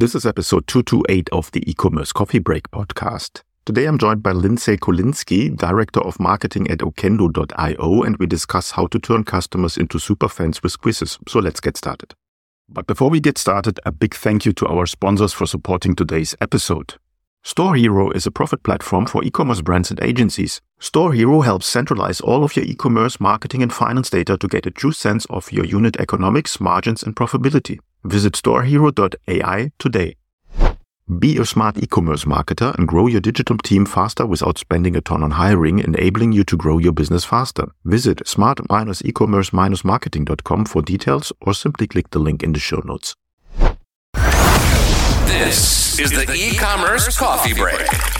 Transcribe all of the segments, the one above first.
This is episode 228 of the e-commerce coffee break podcast. Today I'm joined by Lindsay Kolinsky, director of marketing at okendo.io, and we discuss how to turn customers into superfans with quizzes. So let's get started. But before we get started, a big thank you to our sponsors for supporting today's episode. Store Hero is a profit platform for e-commerce brands and agencies. Store Hero helps centralize all of your e-commerce marketing and finance data to get a true sense of your unit economics, margins, and profitability. Visit storehero.ai today. Be a smart e-commerce marketer and grow your digital team faster without spending a ton on hiring, enabling you to grow your business faster. Visit smart-e-commerce-marketing.com for details or simply click the link in the show notes. This is the e-commerce coffee break.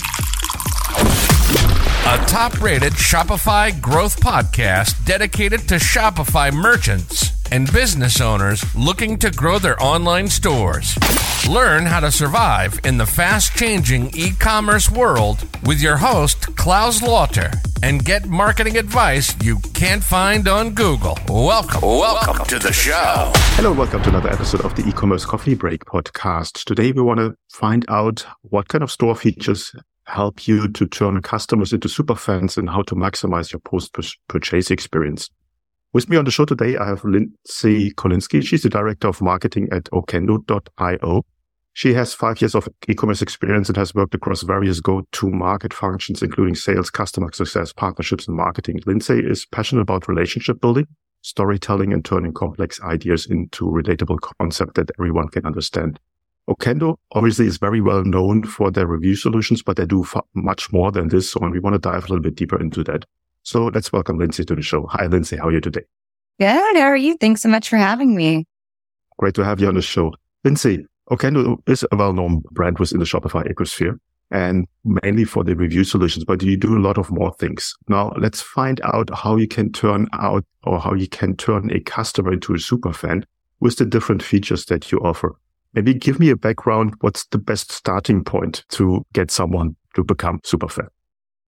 A top-rated Shopify growth podcast dedicated to Shopify merchants and business owners looking to grow their online stores. Learn how to survive in the fast-changing e-commerce world with your host Claus Lauter and get marketing advice you can't find on Google. Welcome, welcome to the show. Hello, welcome to another episode of the e-commerce coffee break podcast. Today we want to find out what kind of store features help you to turn customers into super fans and how to maximize your post purchase experience. With me on the show today, I have Lindsay Kolinsky. She's the director of marketing at okendo.io. She has five years of e-commerce experience and has worked across various go-to-market functions, including sales, customer success, partnerships, and marketing. Lindsay is passionate about relationship building, storytelling, and turning complex ideas into relatable concepts that everyone can understand. Okendo obviously is very well known for their review solutions, but they do much more than this. So and we want to dive a little bit deeper into that. So let's welcome Lindsay to the show. Hi, Lindsay. How are you today? Good. How are you? Thanks so much for having me. Great to have you on the show. Lindsay, Okendo is a well-known brand within the Shopify ecosphere and mainly for the review solutions, but you do a lot of more things. Now let's find out how you can turn out or how you can turn a customer into a super fan with the different features that you offer. Maybe give me a background. What's the best starting point to get someone to become super fan?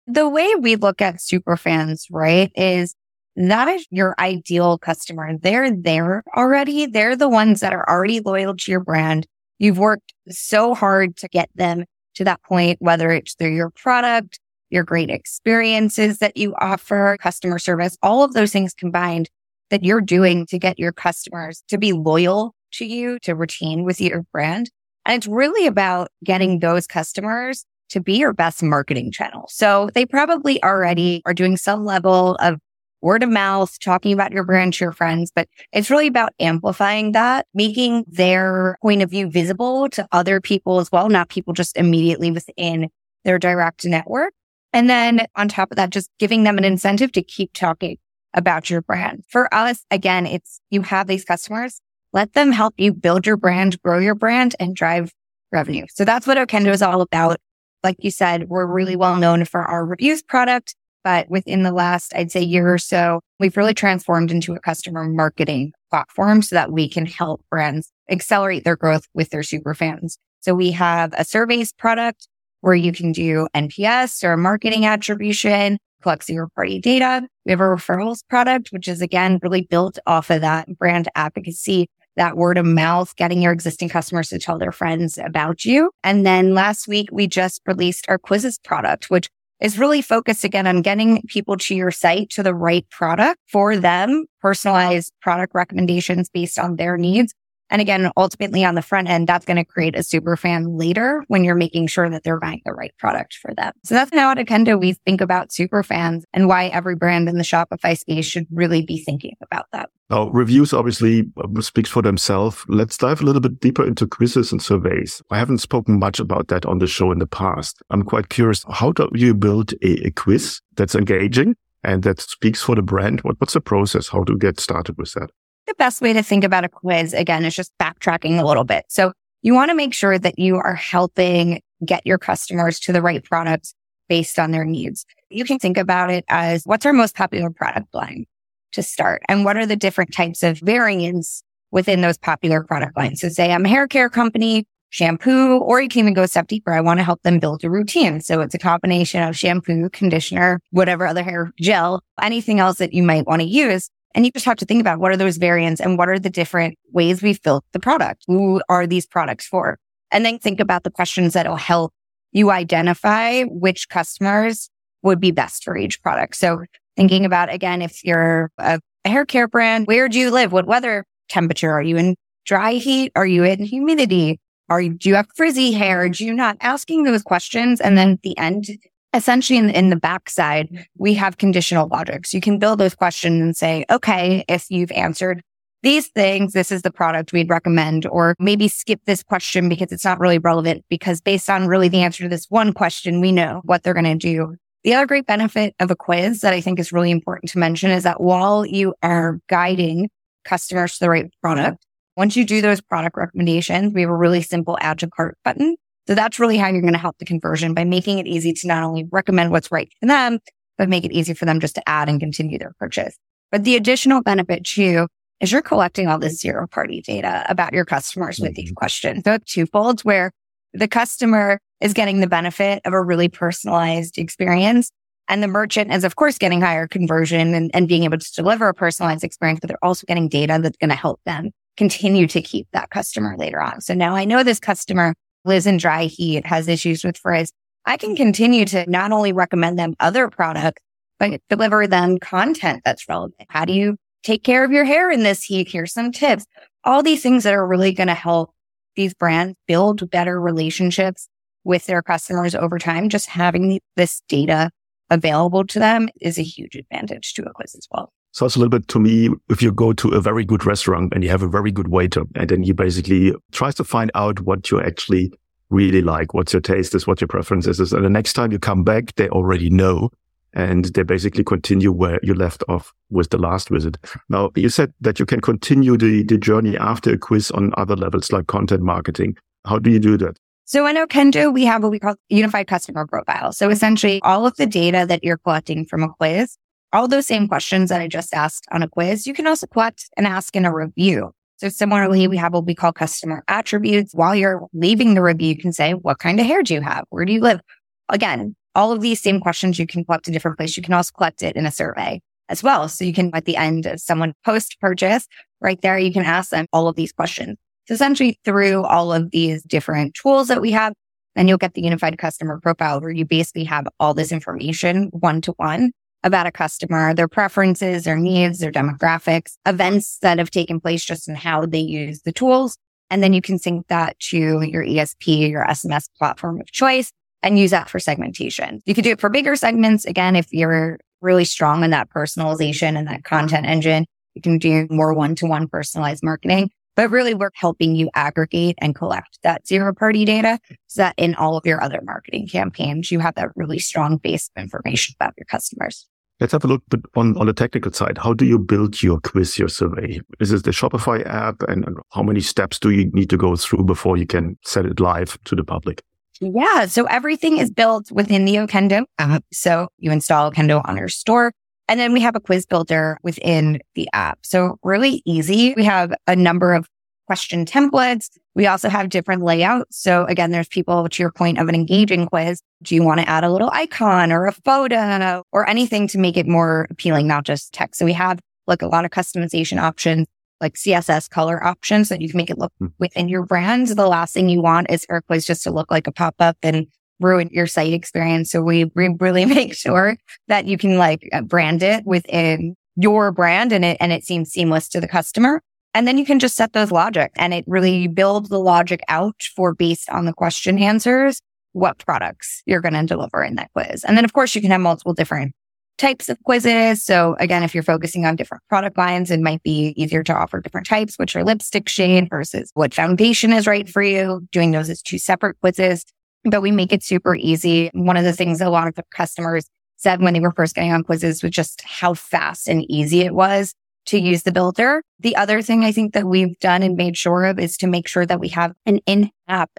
The way we look at super fans, right, is that is your ideal customer. They're there already. They're the ones that are already loyal to your brand. You've worked so hard to get them to that point, whether it's through your product, your great experiences that you offer, customer service, all of those things combined that you're doing to get your customers to be loyal to you to retain with your brand. And it's really about getting those customers to be your best marketing channel. So they probably already are doing some level of word of mouth, talking about your brand to your friends, but it's really about amplifying that, making their point of view visible to other people as well, not people just immediately within their direct network. And then on top of that, just giving them an incentive to keep talking about your brand. For us, again, it's you have these customers let them help you build your brand, grow your brand and drive revenue. So that's what Okendo is all about. Like you said, we're really well known for our reviews product, but within the last, I'd say year or so, we've really transformed into a customer marketing platform so that we can help brands accelerate their growth with their super fans. So we have a surveys product where you can do NPS or marketing attribution, collect zero party data. We have a referrals product, which is again really built off of that brand advocacy that word of mouth, getting your existing customers to tell their friends about you. And then last week, we just released our quizzes product, which is really focused again on getting people to your site to the right product for them, personalized product recommendations based on their needs and again, ultimately on the front end, that's going to create a super fan later when you're making sure that they're buying the right product for them. So that's how at Okendo we think about super fans and why every brand in the Shopify space should really be thinking about that. Now, reviews obviously um, speaks for themselves. Let's dive a little bit deeper into quizzes and surveys. I haven't spoken much about that on the show in the past. I'm quite curious. How do you build a, a quiz that's engaging and that speaks for the brand? What, what's the process? How to get started with that? The best way to think about a quiz again is just backtracking a little bit. So you want to make sure that you are helping get your customers to the right products based on their needs. You can think about it as what's our most popular product line to start and what are the different types of variants within those popular product lines. So say I'm a hair care company, shampoo, or you can even go a step deeper. I want to help them build a routine. So it's a combination of shampoo, conditioner, whatever other hair gel, anything else that you might want to use. And you just have to think about what are those variants and what are the different ways we've built the product? Who are these products for? And then think about the questions that will help you identify which customers would be best for each product. So thinking about again, if you're a hair care brand, where do you live? What weather temperature? Are you in dry heat? Are you in humidity? Are you, do you have frizzy hair? Do you not asking those questions? And then at the end, essentially in, in the backside, we have conditional logic. So you can build those questions and say, okay, if you've answered these things, this is the product we'd recommend, or maybe skip this question because it's not really relevant because based on really the answer to this one question, we know what they're going to do. The other great benefit of a quiz that I think is really important to mention is that while you are guiding customers to the right product, once you do those product recommendations, we have a really simple add to cart button. So that's really how you're going to help the conversion by making it easy to not only recommend what's right for them, but make it easy for them just to add and continue their purchase. But the additional benefit too is you're collecting all this zero party data about your customers with each mm-hmm. question. So it's twofold where the customer is getting the benefit of a really personalized experience. And the merchant is, of course, getting higher conversion and, and being able to deliver a personalized experience, but they're also getting data that's going to help them continue to keep that customer later on. So now I know this customer lives in dry heat, has issues with frizz. I can continue to not only recommend them other products, but deliver them content that's relevant. How do you take care of your hair in this heat? Here's some tips. All these things that are really going to help these brands build better relationships with their customers over time. Just having this data available to them is a huge advantage to quiz as well. So it's a little bit to me, if you go to a very good restaurant and you have a very good waiter and then he basically tries to find out what you actually really like, what's your taste is, what your preferences is. And the next time you come back, they already know and they basically continue where you left off with the last visit. Now, you said that you can continue the, the journey after a quiz on other levels like content marketing. How do you do that? So in Okendo, we have what we call unified customer profile. So essentially all of the data that you're collecting from a quiz, all those same questions that I just asked on a quiz, you can also collect and ask in a review. So similarly, we have what we call customer attributes. While you're leaving the review, you can say, what kind of hair do you have? Where do you live? Again, all of these same questions you can collect a different place. You can also collect it in a survey as well. So you can, at the end of someone post purchase, right there, you can ask them all of these questions. So essentially through all of these different tools that we have, then you'll get the unified customer profile where you basically have all this information one to one about a customer, their preferences, their needs, their demographics, events that have taken place just in how they use the tools. And then you can sync that to your ESP, your SMS platform of choice and use that for segmentation. You could do it for bigger segments. Again, if you're really strong in that personalization and that content engine, you can do more one to one personalized marketing. But really, we're helping you aggregate and collect that zero party data so that in all of your other marketing campaigns, you have that really strong base of information about your customers. Let's have a look on, on the technical side. How do you build your quiz, your survey? Is this the Shopify app? And how many steps do you need to go through before you can set it live to the public? Yeah. So everything is built within the Okendo app. So you install Okendo on your store. And then we have a quiz builder within the app. So really easy. We have a number of question templates. We also have different layouts. So again, there's people to your point of an engaging quiz. Do you want to add a little icon or a photo or anything to make it more appealing, not just text? So we have like a lot of customization options like CSS color options that you can make it look hmm. within your brand. The last thing you want is a quiz just to look like a pop up and ruin your site experience. So we, we really make sure that you can like uh, brand it within your brand and it, and it seems seamless to the customer. And then you can just set those logic and it really builds the logic out for based on the question answers, what products you're going to deliver in that quiz. And then of course you can have multiple different types of quizzes. So again, if you're focusing on different product lines, it might be easier to offer different types, which are lipstick shade versus what foundation is right for you. Doing those as two separate quizzes but we make it super easy. One of the things a lot of the customers said when they were first getting on quizzes was just how fast and easy it was to use the builder. The other thing I think that we've done and made sure of is to make sure that we have an in-app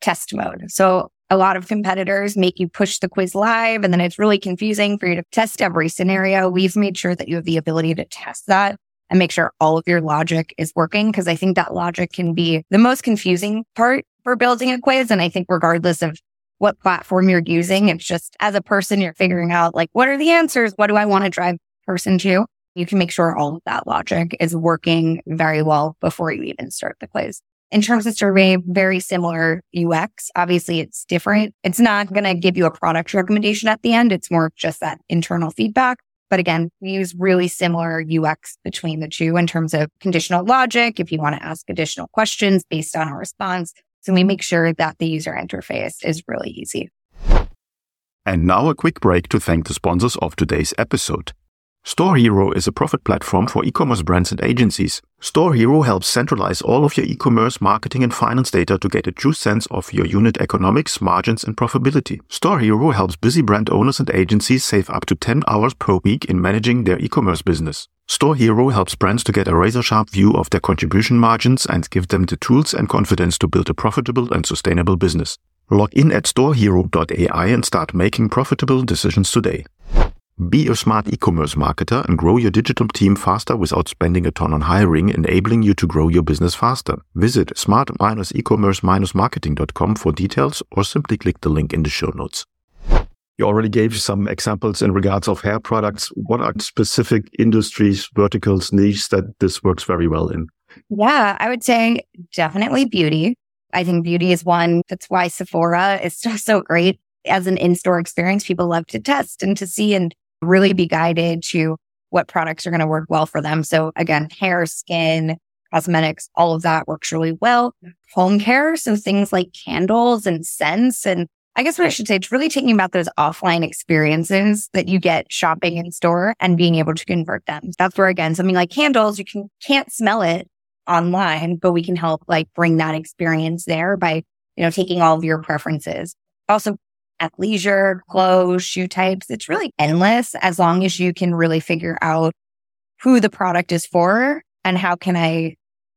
test mode. So a lot of competitors make you push the quiz live and then it's really confusing for you to test every scenario. We've made sure that you have the ability to test that and make sure all of your logic is working because I think that logic can be the most confusing part for building a quiz. And I think regardless of what platform you're using, it's just as a person, you're figuring out like, what are the answers? What do I want to drive person to? You can make sure all of that logic is working very well before you even start the quiz. in terms of survey, very similar UX. Obviously, it's different. It's not going to give you a product recommendation at the end. It's more just that internal feedback. But again, we use really similar UX between the two in terms of conditional logic. If you want to ask additional questions based on a response. So we make sure that the user interface is really easy. And now a quick break to thank the sponsors of today's episode. Store Hero is a profit platform for e-commerce brands and agencies. Store Hero helps centralize all of your e-commerce marketing and finance data to get a true sense of your unit economics, margins, and profitability. Store Hero helps busy brand owners and agencies save up to 10 hours per week in managing their e-commerce business. Store Hero helps brands to get a razor sharp view of their contribution margins and give them the tools and confidence to build a profitable and sustainable business. Log in at storehero.ai and start making profitable decisions today. Be a smart e-commerce marketer and grow your digital team faster without spending a ton on hiring, enabling you to grow your business faster. Visit smart-e-commerce-marketing.com for details or simply click the link in the show notes. You already gave some examples in regards of hair products. What are specific industries, verticals, niches that this works very well in? Yeah, I would say definitely beauty. I think beauty is one. That's why Sephora is so, so great as an in-store experience. People love to test and to see and really be guided to what products are going to work well for them. So again, hair, skin, cosmetics, all of that works really well. Home care. So things like candles and scents. And I guess what I should say, it's really taking about those offline experiences that you get shopping in store and being able to convert them. That's where again, something like candles, you can, can't smell it online, but we can help like bring that experience there by, you know, taking all of your preferences. Also athleisure, clothes, shoe types. It's really endless as long as you can really figure out who the product is for and how can I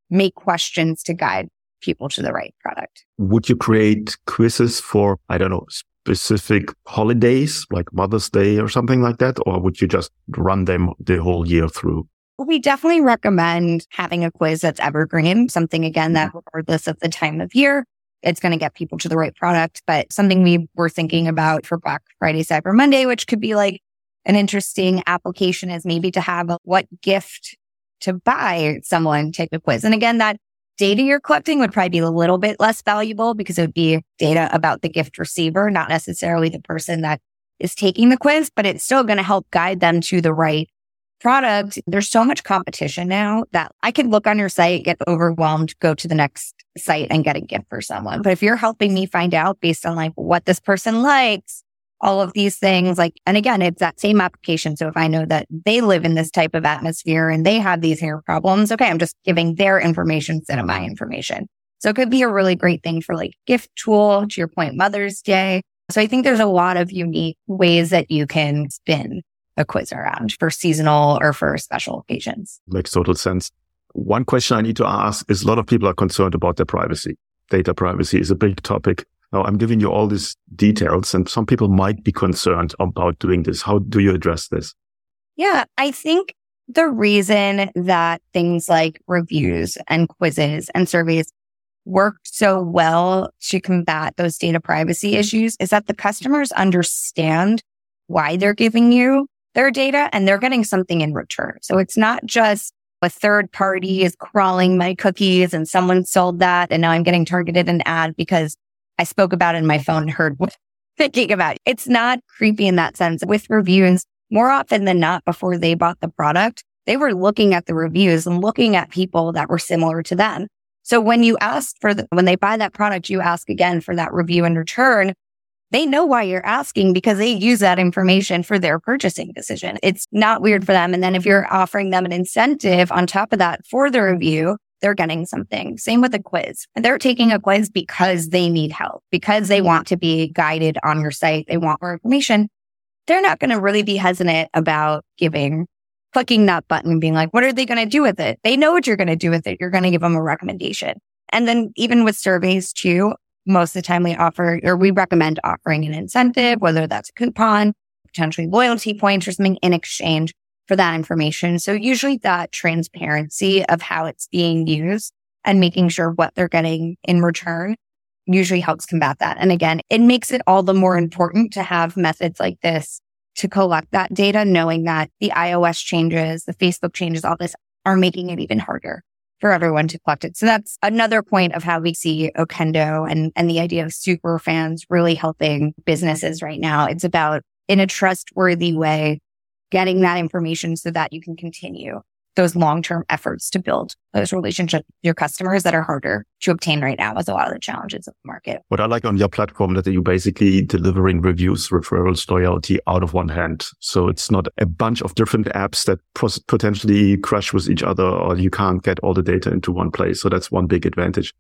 make questions to guide people to the right product. Would you create quizzes for, I don't know, specific holidays like Mother's Day or something like that? Or would you just run them the whole year through? We definitely recommend having a quiz that's evergreen, something again that mm-hmm. regardless of the time of year, it's going to get people to the right product. But something we were thinking about for Black Friday, Cyber Monday, which could be like an interesting application is maybe to have a what gift to buy someone type of quiz. And again, that data you're collecting would probably be a little bit less valuable because it would be data about the gift receiver, not necessarily the person that is taking the quiz, but it's still going to help guide them to the right product, mm-hmm. there's so much competition now that I could look on your site, get overwhelmed, go to the next site and get a gift for someone. But if you're helping me find out based on like what this person likes, all of these things, like, and again, it's that same application. So if I know that they live in this type of atmosphere and they have these hair problems, okay, I'm just giving their information instead of my information. So it could be a really great thing for like gift tool to your point, Mother's Day. So I think there's a lot of unique ways that you can spin a quiz around for seasonal or for special occasions. Makes total sense. One question I need to ask is a lot of people are concerned about their privacy. Data privacy is a big topic. Now I'm giving you all these details and some people might be concerned about doing this. How do you address this? Yeah, I think the reason that things like reviews and quizzes and surveys work so well to combat those data privacy issues is that the customers understand why they're giving you their data and they're getting something in return. So it's not just a third party is crawling my cookies and someone sold that. And now I'm getting targeted an ad because I spoke about it in my phone and heard what thinking about. It. It's not creepy in that sense. With reviews, more often than not, before they bought the product, they were looking at the reviews and looking at people that were similar to them. So when you ask for the, when they buy that product, you ask again for that review in return they know why you're asking because they use that information for their purchasing decision. It's not weird for them. And then if you're offering them an incentive on top of that for the review, they're getting something. Same with a quiz. They're taking a quiz because they need help, because they want to be guided on your site. They want more information. They're not going to really be hesitant about giving, clicking that button being like, what are they going to do with it? They know what you're going to do with it. You're going to give them a recommendation. And then even with surveys too, most of the time we offer or we recommend offering an incentive, whether that's a coupon, potentially loyalty points or something in exchange for that information. So usually that transparency of how it's being used and making sure what they're getting in return usually helps combat that. And again, it makes it all the more important to have methods like this to collect that data, knowing that the iOS changes, the Facebook changes, all this are making it even harder for everyone to collect it. So that's another point of how we see Okendo and, and the idea of super fans really helping businesses right now. It's about in a trustworthy way, getting that information so that you can continue those long-term efforts to build those relationships with your customers that are harder to obtain right now as a lot of the challenges of the market. What I like on your platform that you basically delivering reviews, referrals, loyalty out of one hand. So it's not a bunch of different apps that potentially crash with each other or you can't get all the data into one place. So that's one big advantage.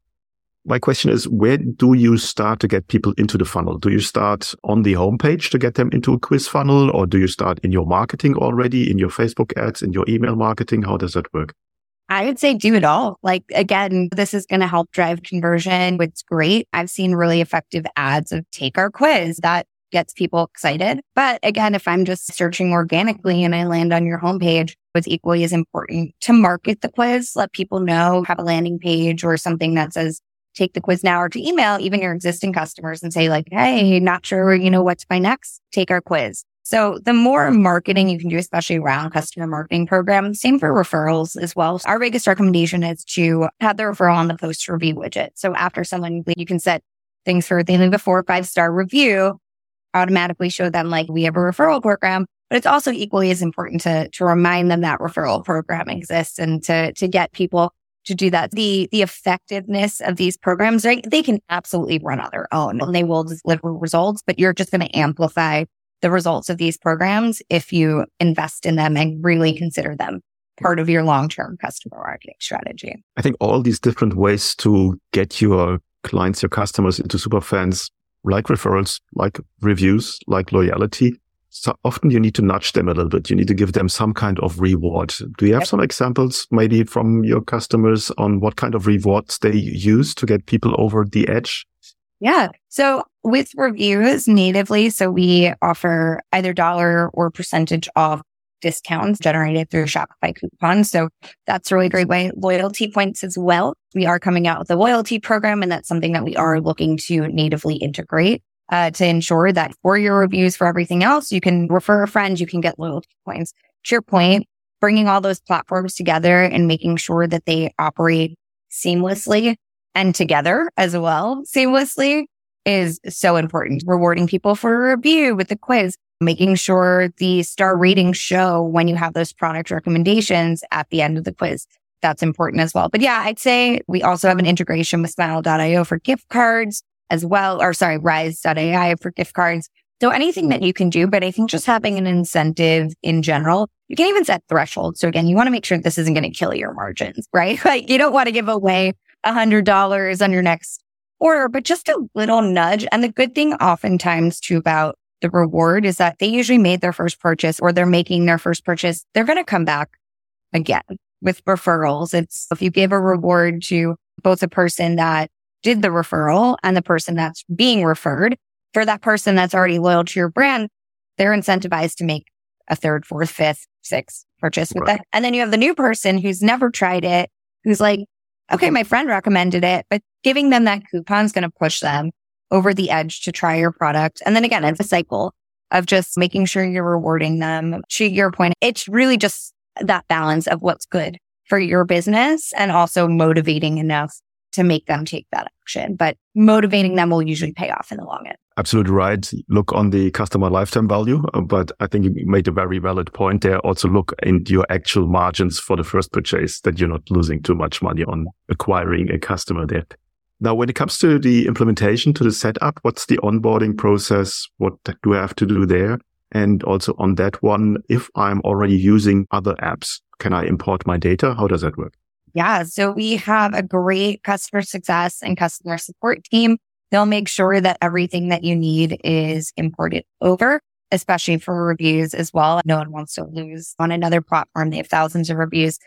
My question is, where do you start to get people into the funnel? Do you start on the homepage to get them into a quiz funnel or do you start in your marketing already, in your Facebook ads, in your email marketing? How does that work? I would say do it all. Like again, this is going to help drive conversion. It's great. I've seen really effective ads of take our quiz that gets people excited. But again, if I'm just searching organically and I land on your homepage, what's equally as important to market the quiz, let people know, have a landing page or something that says take the quiz now or to email even your existing customers and say like, Hey, not sure, you know, what to buy next. Take our quiz. So the more marketing you can do, especially around customer marketing programs, same for referrals as well. Our biggest recommendation is to have the referral on the post review widget. So after someone, you can set things for they leave a four or five star review, automatically show them like we have a referral program. But it's also equally as important to to remind them that referral program exists and to to get people to do that. The, the effectiveness of these programs, right? They can absolutely run on their own and they will deliver results, but you're just going to amplify the results of these programs if you invest in them and really consider them part of your long-term customer marketing strategy. I think all these different ways to get your clients, your customers into super fans, like referrals, like reviews, like loyalty, so often you need to nudge them a little bit. You need to give them some kind of reward. Do you have yep. some examples maybe from your customers on what kind of rewards they use to get people over the edge? Yeah. So with reviews natively, so we offer either dollar or percentage off discounts generated through Shopify coupons. So that's a really great way. Loyalty points as well. We are coming out with a loyalty program and that's something that we are looking to natively integrate uh, to ensure that for your reviews for everything else, you can refer a friend, you can get loyalty points. To your point, bringing all those platforms together and making sure that they operate seamlessly and together as well seamlessly is so important. Rewarding people for a review with the quiz, making sure the star ratings show when you have those product recommendations at the end of the quiz. That's important as well. But yeah, I'd say we also have an integration with smile.io for gift cards as well, or sorry, rise.ai for gift cards. So anything that you can do, but I think just having an incentive in general, you can even set thresholds. So again, you want to make sure this isn't going to kill your margins, right? Like you don't want to give away a hundred dollars on your next order, but just a little nudge. And the good thing oftentimes too about the reward is that they usually made their first purchase or they're making their first purchase. They're going to come back again with referrals. It's if you give a reward to both a person that did the referral and the person that's being referred for that person that's already loyal to your brand, they're incentivized to make a third, fourth, fifth, sixth purchase with right. that. And then you have the new person who's never tried it, who's like, okay, my friend recommended it, but giving them that coupon is going to push them over the edge to try your product. And then again, it's a cycle of just making sure you're rewarding them. To your point, it's really just that balance of what's good for your business and also motivating enough to make them take that action. But motivating them will usually pay off in the long end. Absolutely right. Look on the customer lifetime value, uh, but I think you made a very valid point there. Also look into your actual margins for the first purchase that you're not losing too much money on acquiring a customer there. Now, when it comes to the implementation, to the setup, what's the onboarding process? What do I have to do there? And also on that one, if I'm already using other apps, can I import my data? How does that work? Yeah. So we have a great customer success and customer support team. They'll make sure that everything that you need is imported over, especially for reviews as well. No one wants to lose on another platform. They have thousands of reviews.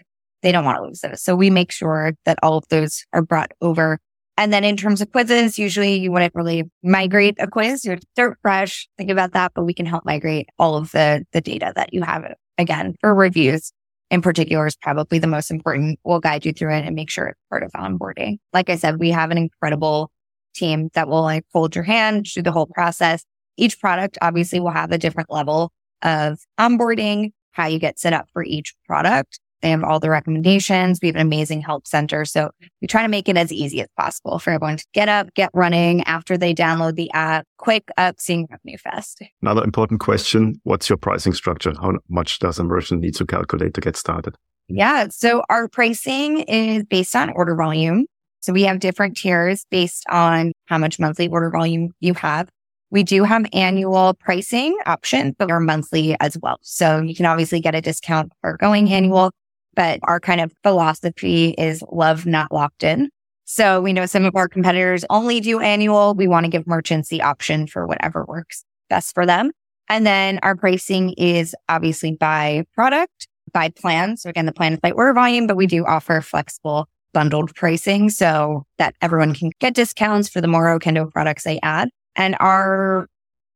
They don't want to lose those. So we make sure that all of those are brought over. And then in terms of quizzes, usually you wouldn't really migrate a quiz. You're dirt fresh. Think about that, but we can help migrate all of the, the data that you have again for reviews in particular is probably the most important. We'll guide you through it and make sure it's part of onboarding. Like I said, we have an incredible team that will like hold your hand through the whole process. Each product obviously will have a different level of onboarding, how you get set up for each product. They have all the recommendations. We have an amazing help center. So we try to make it as easy as possible for everyone to get up, get running after they download the app, quick up, seeing revenue fast. Another important question. What's your pricing structure? How much does a merchant need to calculate to get started? Yeah. So our pricing is based on order volume. So we have different tiers based on how much monthly order volume you have. We do have annual pricing options, but we're monthly as well. So you can obviously get a discount for going annual, but our kind of philosophy is love, not locked in. So we know some of our competitors only do annual. We want to give merchants the option for whatever works best for them. And then our pricing is obviously by product, by plan. So again, the plan is by order volume, but we do offer flexible bundled pricing so that everyone can get discounts for the more Okendo products they add. And our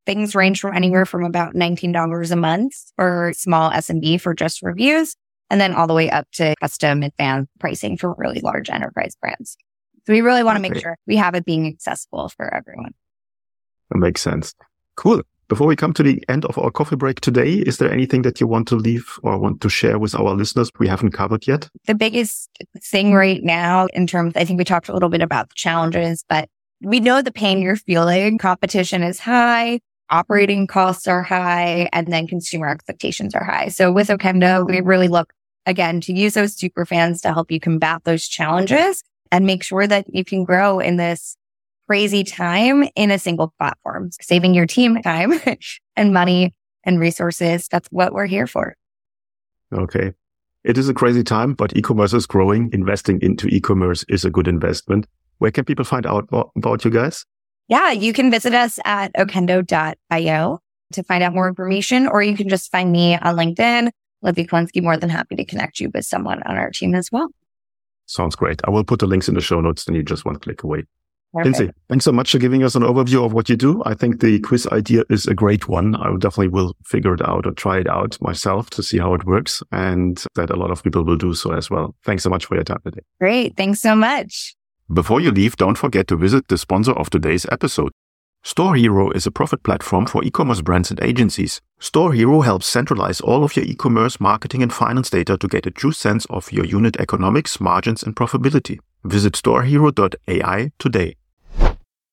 things range from anywhere from about $19 a month for small SMB for just reviews, and then all the way up to custom advanced pricing for really large enterprise brands. So we really want to make sure we have it being accessible for everyone. That makes sense. Cool. Before we come to the end of our coffee break today, is there anything that you want to leave or want to share with our listeners we haven't covered yet? The biggest thing right now in terms, I think we talked a little bit about the challenges, but we know the pain you're feeling. Competition is high, operating costs are high, and then consumer expectations are high. So with Okendo, we really look again to use those super fans to help you combat those challenges and make sure that you can grow in this crazy time in a single platform, saving your team time and money and resources. That's what we're here for. Okay. It is a crazy time, but e-commerce is growing. Investing into e-commerce is a good investment. Where can people find out about you guys? Yeah, you can visit us at okendo.io to find out more information, or you can just find me on LinkedIn. Livy Kolinsky, more than happy to connect you with someone on our team as well. Sounds great. I will put the links in the show notes, and you just one click away. Perfect. Lindsay, thanks so much for giving us an overview of what you do. I think the quiz idea is a great one. I definitely will figure it out or try it out myself to see how it works and that a lot of people will do so as well. Thanks so much for your time today. Great. Thanks so much. Before you leave, don't forget to visit the sponsor of today's episode. Store Hero is a profit platform for e-commerce brands and agencies. Store Hero helps centralize all of your e-commerce marketing and finance data to get a true sense of your unit economics, margins, and profitability. Visit storehero.ai today.